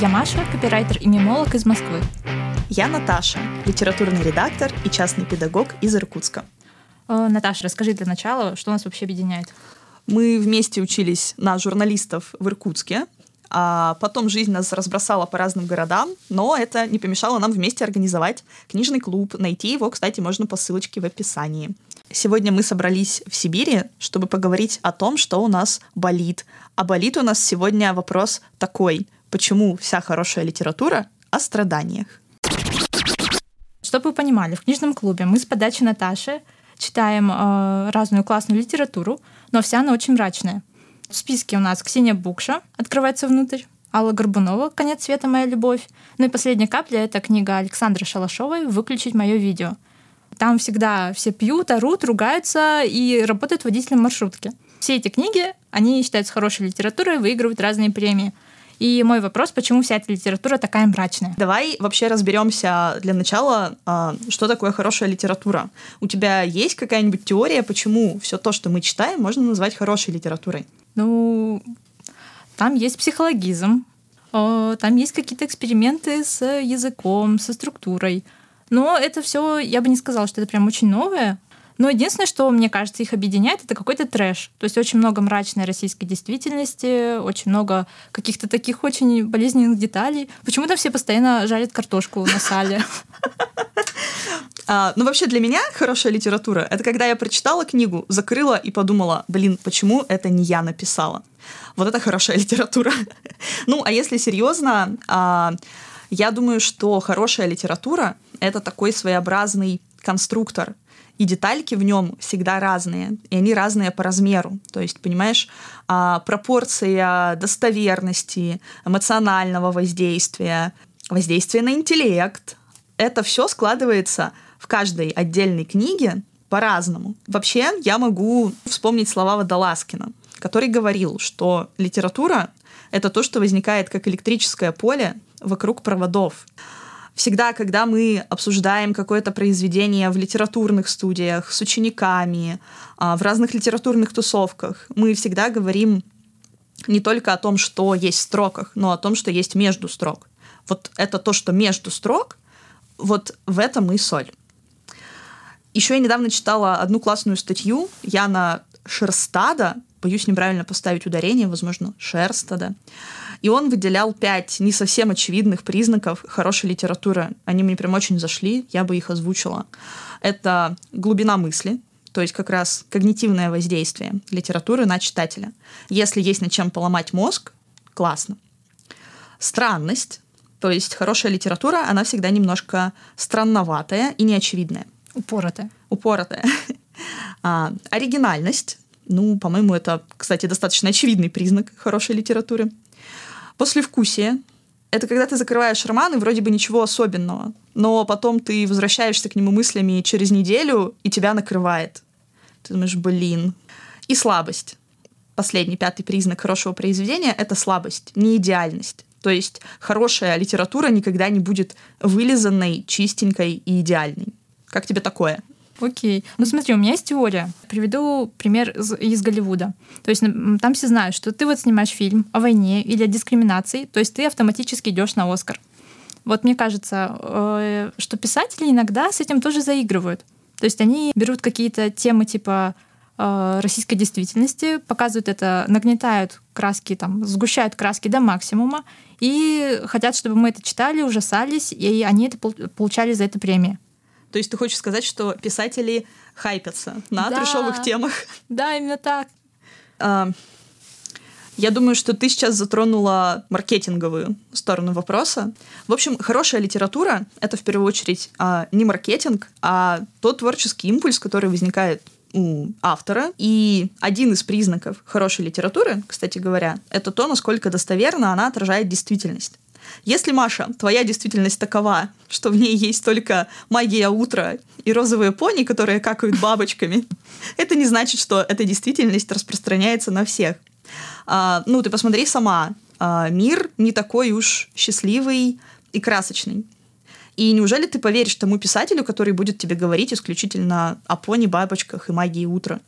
Я Маша, копирайтер и мемолог из Москвы. Я Наташа, литературный редактор и частный педагог из Иркутска. Э, Наташа, расскажи для начала, что нас вообще объединяет. Мы вместе учились на журналистов в Иркутске, а потом жизнь нас разбросала по разным городам, но это не помешало нам вместе организовать книжный клуб. Найти его, кстати, можно по ссылочке в описании. Сегодня мы собрались в Сибири, чтобы поговорить о том, что у нас болит. А болит у нас сегодня вопрос такой. Почему вся хорошая литература о страданиях? Чтобы вы понимали, в книжном клубе мы с подачи Наташи читаем э, разную классную литературу, но вся она очень мрачная. В списке у нас Ксения Букша «Открывается внутрь», Алла Горбунова «Конец света. Моя любовь». Ну и последняя капля — это книга Александры Шалашовой «Выключить мое видео». Там всегда все пьют, орут, ругаются и работают водителем маршрутки. Все эти книги, они считаются хорошей литературой, выигрывают разные премии. И мой вопрос, почему вся эта литература такая мрачная? Давай вообще разберемся для начала, а, что такое хорошая литература. У тебя есть какая-нибудь теория, почему все то, что мы читаем, можно назвать хорошей литературой? Ну, там есть психологизм, там есть какие-то эксперименты с языком, со структурой. Но это все, я бы не сказала, что это прям очень новое. Но единственное, что, мне кажется, их объединяет, это какой-то трэш. То есть очень много мрачной российской действительности, очень много каких-то таких очень болезненных деталей. Почему-то все постоянно жарят картошку на сале. А, ну, вообще для меня хорошая литература — это когда я прочитала книгу, закрыла и подумала, блин, почему это не я написала? Вот это хорошая литература. ну, а если серьезно, а, я думаю, что хорошая литература — это такой своеобразный конструктор — и детальки в нем всегда разные, и они разные по размеру. То есть, понимаешь, а, пропорция достоверности, эмоционального воздействия, воздействия на интеллект, это все складывается в каждой отдельной книге по-разному. Вообще, я могу вспомнить слова Водолазкина, который говорил, что литература — это то, что возникает как электрическое поле вокруг проводов всегда, когда мы обсуждаем какое-то произведение в литературных студиях с учениками, а, в разных литературных тусовках, мы всегда говорим не только о том, что есть в строках, но о том, что есть между строк. Вот это то, что между строк, вот в этом и соль. Еще я недавно читала одну классную статью Яна Шерстада, боюсь неправильно поставить ударение, возможно, Шерстада, и он выделял пять не совсем очевидных признаков хорошей литературы. Они мне прям очень зашли, я бы их озвучила. Это глубина мысли, то есть как раз когнитивное воздействие литературы на читателя. Если есть над чем поломать мозг, классно. Странность, то есть хорошая литература, она всегда немножко странноватая и неочевидная. Упоротая. Упоротая. А, оригинальность, ну, по-моему, это, кстати, достаточно очевидный признак хорошей литературы. Послевкусие — это когда ты закрываешь роман, и вроде бы ничего особенного, но потом ты возвращаешься к нему мыслями через неделю, и тебя накрывает. Ты думаешь, блин. И слабость. Последний, пятый признак хорошего произведения — это слабость, не идеальность. То есть хорошая литература никогда не будет вылизанной, чистенькой и идеальной. Как тебе такое? Окей. Ну смотри, у меня есть теория. Приведу пример из, из Голливуда. То есть там все знают, что ты вот снимаешь фильм о войне или о дискриминации, то есть ты автоматически идешь на Оскар. Вот мне кажется, э, что писатели иногда с этим тоже заигрывают. То есть они берут какие-то темы типа э, российской действительности, показывают это, нагнетают краски, там, сгущают краски до максимума и хотят, чтобы мы это читали, ужасались, и они это получали за это премии. То есть ты хочешь сказать, что писатели хайпятся на да. трешовых темах? Да, именно так. А, я думаю, что ты сейчас затронула маркетинговую сторону вопроса. В общем, хорошая литература — это в первую очередь а, не маркетинг, а тот творческий импульс, который возникает у автора. И один из признаков хорошей литературы, кстати говоря, это то, насколько достоверно она отражает действительность. Если, Маша, твоя действительность такова, что в ней есть только магия утра и розовые пони, которые какают бабочками, это не значит, что эта действительность распространяется на всех. А, ну, ты посмотри сама. А, мир не такой уж счастливый и красочный. И неужели ты поверишь тому писателю, который будет тебе говорить исключительно о пони, бабочках и магии утра?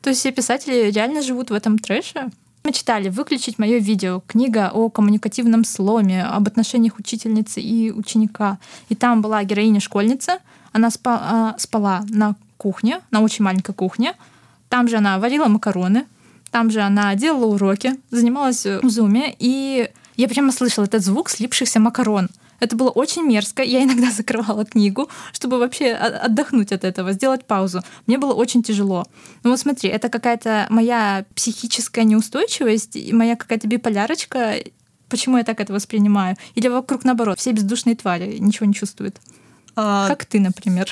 То есть все писатели реально живут в этом трэше? Мы читали «Выключить мое видео», книга о коммуникативном сломе, об отношениях учительницы и ученика. И там была героиня-школьница, она спа- спала на кухне, на очень маленькой кухне. Там же она варила макароны, там же она делала уроки, занималась в зуме, и я прямо слышала этот звук слипшихся макарон. Это было очень мерзко. Я иногда закрывала книгу, чтобы вообще отдохнуть от этого, сделать паузу. Мне было очень тяжело. Ну вот смотри, это какая-то моя психическая неустойчивость, моя какая-то биполярочка. Почему я так это воспринимаю? Или вокруг наоборот, все бездушные твари, ничего не чувствуют. А, как ты, например.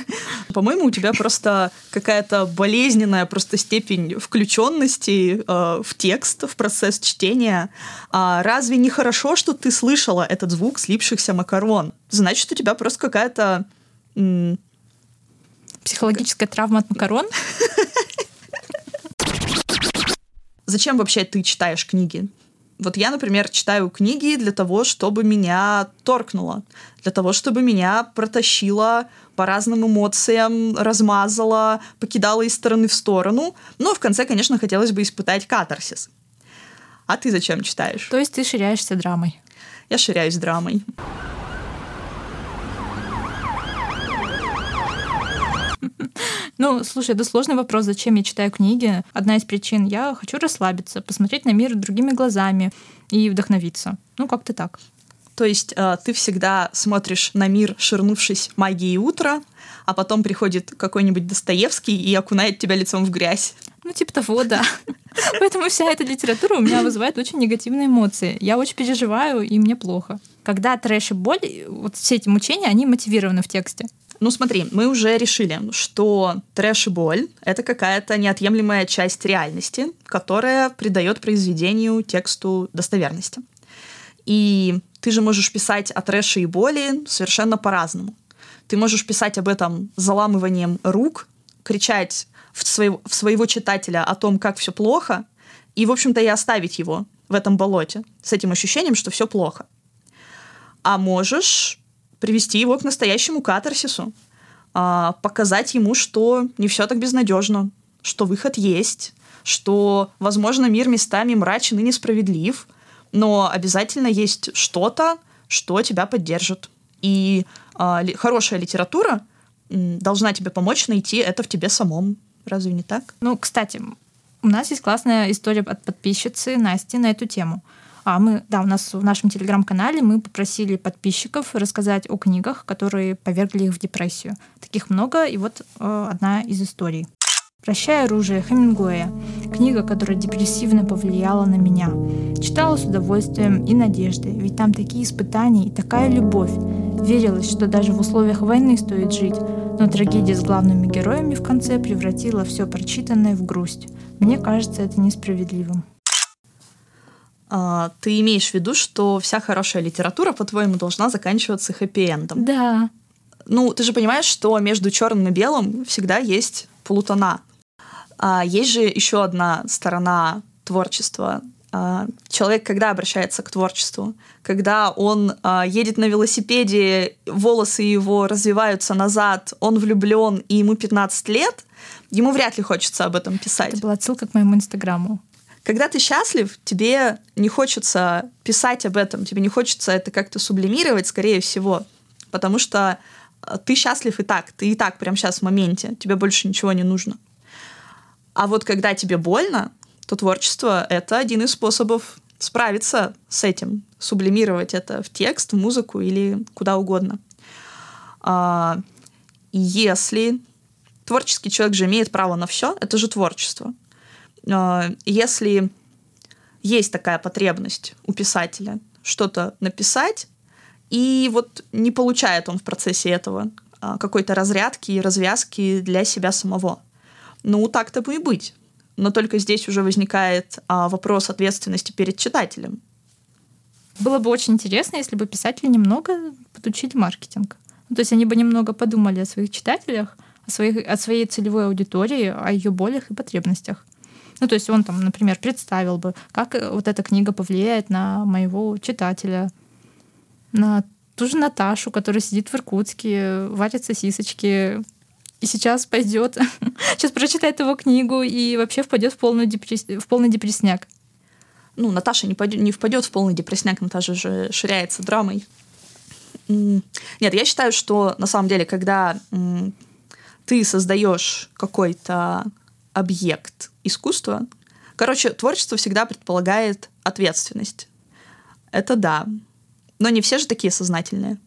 По-моему, у тебя просто какая-то болезненная просто степень включенности э, в текст, в процесс чтения. А разве не хорошо, что ты слышала этот звук слипшихся макарон? Значит, у тебя просто какая-то... Психологическая травма от макарон? Зачем вообще ты читаешь книги? Вот я, например, читаю книги для того, чтобы меня торкнуло, для того, чтобы меня протащило по разным эмоциям, размазало, покидало из стороны в сторону. Но в конце, конечно, хотелось бы испытать катарсис. А ты зачем читаешь? То есть ты ширяешься драмой? Я ширяюсь драмой. Ну, слушай, это сложный вопрос, зачем я читаю книги. Одна из причин — я хочу расслабиться, посмотреть на мир другими глазами и вдохновиться. Ну, как-то так. То есть э, ты всегда смотришь на мир, ширнувшись магией утра, а потом приходит какой-нибудь Достоевский и окунает тебя лицом в грязь. Ну, типа того, да. Поэтому вся эта литература у меня вызывает очень негативные эмоции. Я очень переживаю, и мне плохо. Когда трэш и боль, вот все эти мучения, они мотивированы в тексте. Ну смотри, мы уже решили, что трэш и боль — это какая-то неотъемлемая часть реальности, которая придает произведению, тексту достоверности. И ты же можешь писать о трэше и боли совершенно по-разному. Ты можешь писать об этом заламыванием рук, кричать в своего, в своего читателя о том, как все плохо, и, в общем-то, и оставить его в этом болоте с этим ощущением, что все плохо. А можешь привести его к настоящему катарсису, а, показать ему, что не все так безнадежно, что выход есть, что, возможно, мир местами мрачен и несправедлив, но обязательно есть что-то, что тебя поддержит. И ли, хорошая литература должна тебе помочь найти это в тебе самом. Разве не так? Ну, кстати, у нас есть классная история от подписчицы Насти на эту тему. А мы, да, у нас в нашем телеграм-канале мы попросили подписчиков рассказать о книгах, которые повергли их в депрессию. Таких много, и вот э, одна из историй. «Прощай оружие» Хемингуэя. Книга, которая депрессивно повлияла на меня. Читала с удовольствием и надеждой, ведь там такие испытания и такая любовь. Верилось, что даже в условиях войны стоит жить, но трагедия с главными героями в конце превратила все прочитанное в грусть. Мне кажется это несправедливым. А, ты имеешь в виду, что вся хорошая литература, по-твоему, должна заканчиваться хэппи-эндом? Да. Ну, ты же понимаешь, что между черным и белым всегда есть полутона. А есть же еще одна сторона творчества. А, человек, когда обращается к творчеству, когда он а, едет на велосипеде, волосы его развиваются назад, он влюблен, и ему 15 лет, ему вряд ли хочется об этом писать. Это была ссылка к моему инстаграму. Когда ты счастлив, тебе не хочется писать об этом, тебе не хочется это как-то сублимировать, скорее всего, потому что э, ты счастлив и так, ты и так прямо сейчас в моменте, тебе больше ничего не нужно. А вот когда тебе больно, то творчество — это один из способов справиться с этим, сублимировать это в текст, в музыку или куда угодно. А, если творческий человек же имеет право на все, это же творчество. А, если есть такая потребность у писателя что-то написать, и вот не получает он в процессе этого а, какой-то разрядки и развязки для себя самого. Ну, так-то бы и быть. Но только здесь уже возникает а, вопрос ответственности перед читателем. Было бы очень интересно, если бы писатели немного подучили маркетинг. Ну, то есть они бы немного подумали о своих читателях, о, своих, о своей целевой аудитории, о ее болях и потребностях. Ну, то есть он там, например, представил бы, как э, вот эта книга повлияет на моего читателя, на ту же Наташу, которая сидит в Иркутске, варит сосисочки, и сейчас пойдет, сейчас прочитает его книгу и вообще впадет в, полную депресс... в полный депрессняк. ну, Наташа не, пойдет, не впадет в полный депрессняк, Наташа же ширяется драмой. Нет, я считаю, что на самом деле, когда ты создаешь какой-то объект искусства, короче, творчество всегда предполагает ответственность. Это да. Но не все же такие сознательные.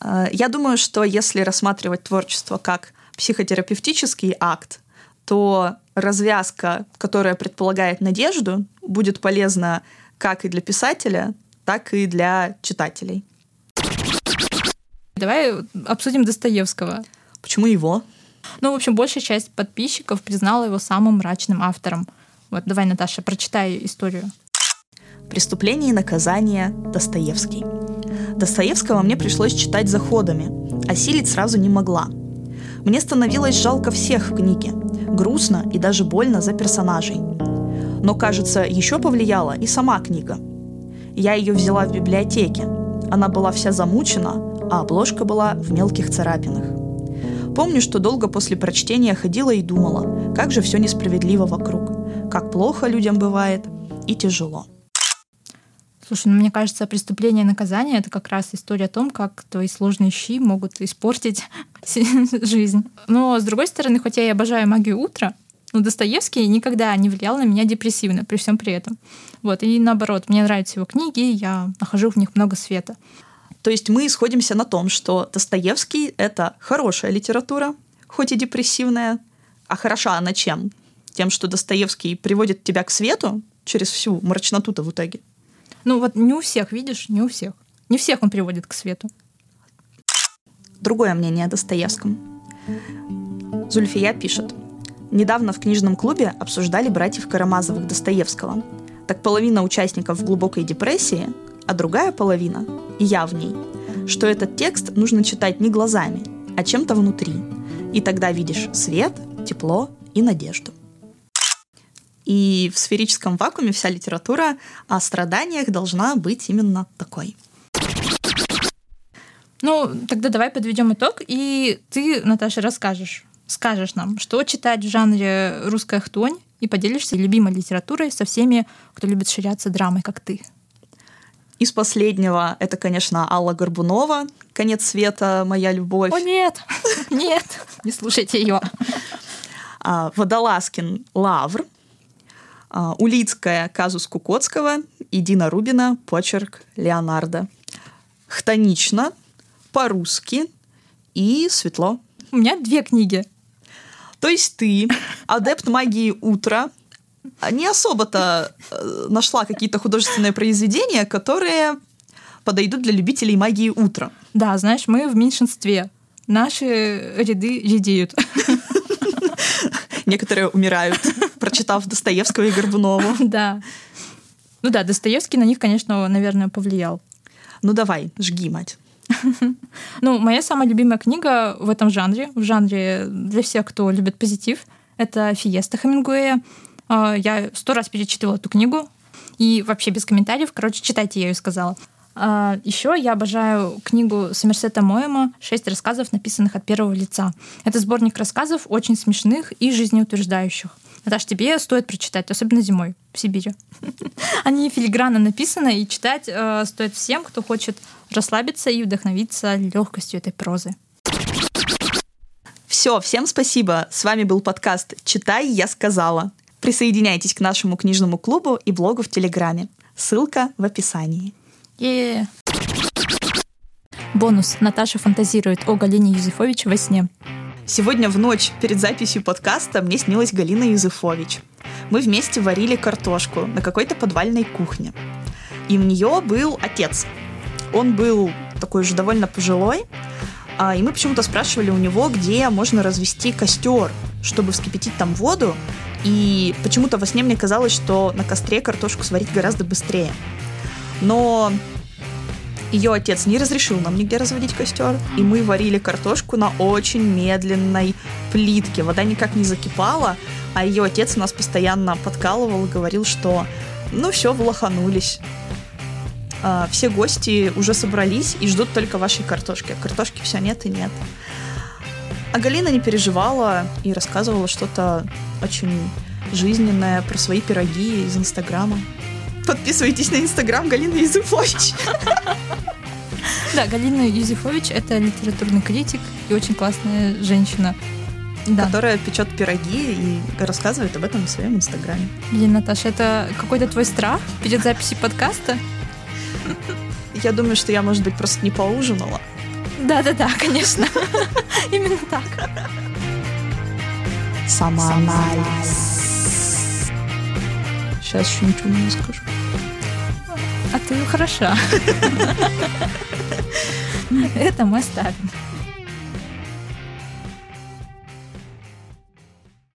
А, я думаю, что если рассматривать творчество как психотерапевтический акт, то развязка, которая предполагает надежду, будет полезна как и для писателя, так и для читателей. Давай обсудим Достоевского. Почему его? Ну, в общем, большая часть подписчиков признала его самым мрачным автором. Вот, давай, Наташа, прочитай историю. «Преступление и наказание. Достоевский». Достоевского мне пришлось читать заходами, осилить сразу не могла. Мне становилось жалко всех в книге, грустно и даже больно за персонажей. Но, кажется, еще повлияла и сама книга. Я ее взяла в библиотеке. Она была вся замучена, а обложка была в мелких царапинах. Помню, что долго после прочтения ходила и думала, как же все несправедливо вокруг, как плохо людям бывает и тяжело. Слушай, ну мне кажется, преступление и наказание это как раз история о том, как твои сложные щи могут испортить жизнь. Но с другой стороны, хотя я обожаю магию утра, но Достоевский никогда не влиял на меня депрессивно при всем при этом. Вот, и наоборот, мне нравятся его книги, я нахожу в них много света. То есть мы сходимся на том, что Достоевский — это хорошая литература, хоть и депрессивная. А хороша она чем? Тем, что Достоевский приводит тебя к свету через всю мрачноту-то в итоге. Ну вот не у всех, видишь, не у всех. Не всех он приводит к свету. Другое мнение о Достоевском. Зульфия пишет. Недавно в книжном клубе обсуждали братьев Карамазовых Достоевского. Так половина участников в глубокой депрессии, а другая половина, и я в ней, что этот текст нужно читать не глазами, а чем-то внутри. И тогда видишь свет, тепло и надежду. И в сферическом вакууме вся литература о страданиях должна быть именно такой. Ну, тогда давай подведем итог, и ты, Наташа, расскажешь, скажешь нам, что читать в жанре русская хтонь, и поделишься любимой литературой со всеми, кто любит ширяться драмой, как ты. Из последнего это, конечно, Алла Горбунова «Конец света. Моя любовь». О, нет! Нет! Не слушайте ее. А, Водолазкин «Лавр». А, Улицкая казус Кукоцкого и Дина Рубина почерк Леонардо. Хтонично, по-русски и светло. У меня две книги. То есть ты, адепт магии утра, не особо-то э, нашла какие-то художественные произведения, которые подойдут для любителей магии утра. Да, знаешь, мы в меньшинстве. Наши ряды редеют. Некоторые умирают прочитав Достоевского и Горбунову. Да. Ну да, Достоевский на них, конечно, наверное, повлиял. Ну давай, жги, мать. Ну, моя самая любимая книга в этом жанре, в жанре для всех, кто любит позитив, это «Фиеста» Хемингуэя. А, я сто раз перечитывала эту книгу, и вообще без комментариев, короче, читайте, я ее сказала. А, Еще я обожаю книгу Сомерсета Моэма «Шесть рассказов, написанных от первого лица». Это сборник рассказов очень смешных и жизнеутверждающих. Наташ, тебе стоит прочитать, особенно зимой в Сибири. Они филигранно написаны, и читать э, стоит всем, кто хочет расслабиться и вдохновиться легкостью этой прозы. Все, всем спасибо. С вами был подкаст «Читай, я сказала». Присоединяйтесь к нашему книжному клубу и блогу в Телеграме. Ссылка в описании. Yeah. Бонус. Наташа фантазирует о Галине Юзефовиче во сне. Сегодня в ночь перед записью подкаста мне снилась Галина Юзефович. Мы вместе варили картошку на какой-то подвальной кухне. И у нее был отец. Он был такой же довольно пожилой, а, и мы почему-то спрашивали у него, где можно развести костер, чтобы вскипятить там воду. И почему-то во сне мне казалось, что на костре картошку сварить гораздо быстрее. Но ее отец не разрешил нам нигде разводить костер, и мы варили картошку на очень медленной плитке. Вода никак не закипала, а ее отец нас постоянно подкалывал и говорил, что ну все, влоханулись. А, все гости уже собрались и ждут только вашей картошки. Картошки все нет и нет. А Галина не переживала и рассказывала что-то очень жизненное про свои пироги из Инстаграма. Подписывайтесь на инстаграм Галины Юзефович. Да, Галина Юзефович — это литературный критик и очень классная женщина. Да. Которая печет пироги и рассказывает об этом в своем инстаграме. Блин, Наташа, это какой-то твой страх перед записью подкаста? Я думаю, что я, может быть, просто не поужинала. Да-да-да, конечно. Именно так. Самоанализ. Сейчас еще ничего не скажу. А ты хороша. Это мы ставим.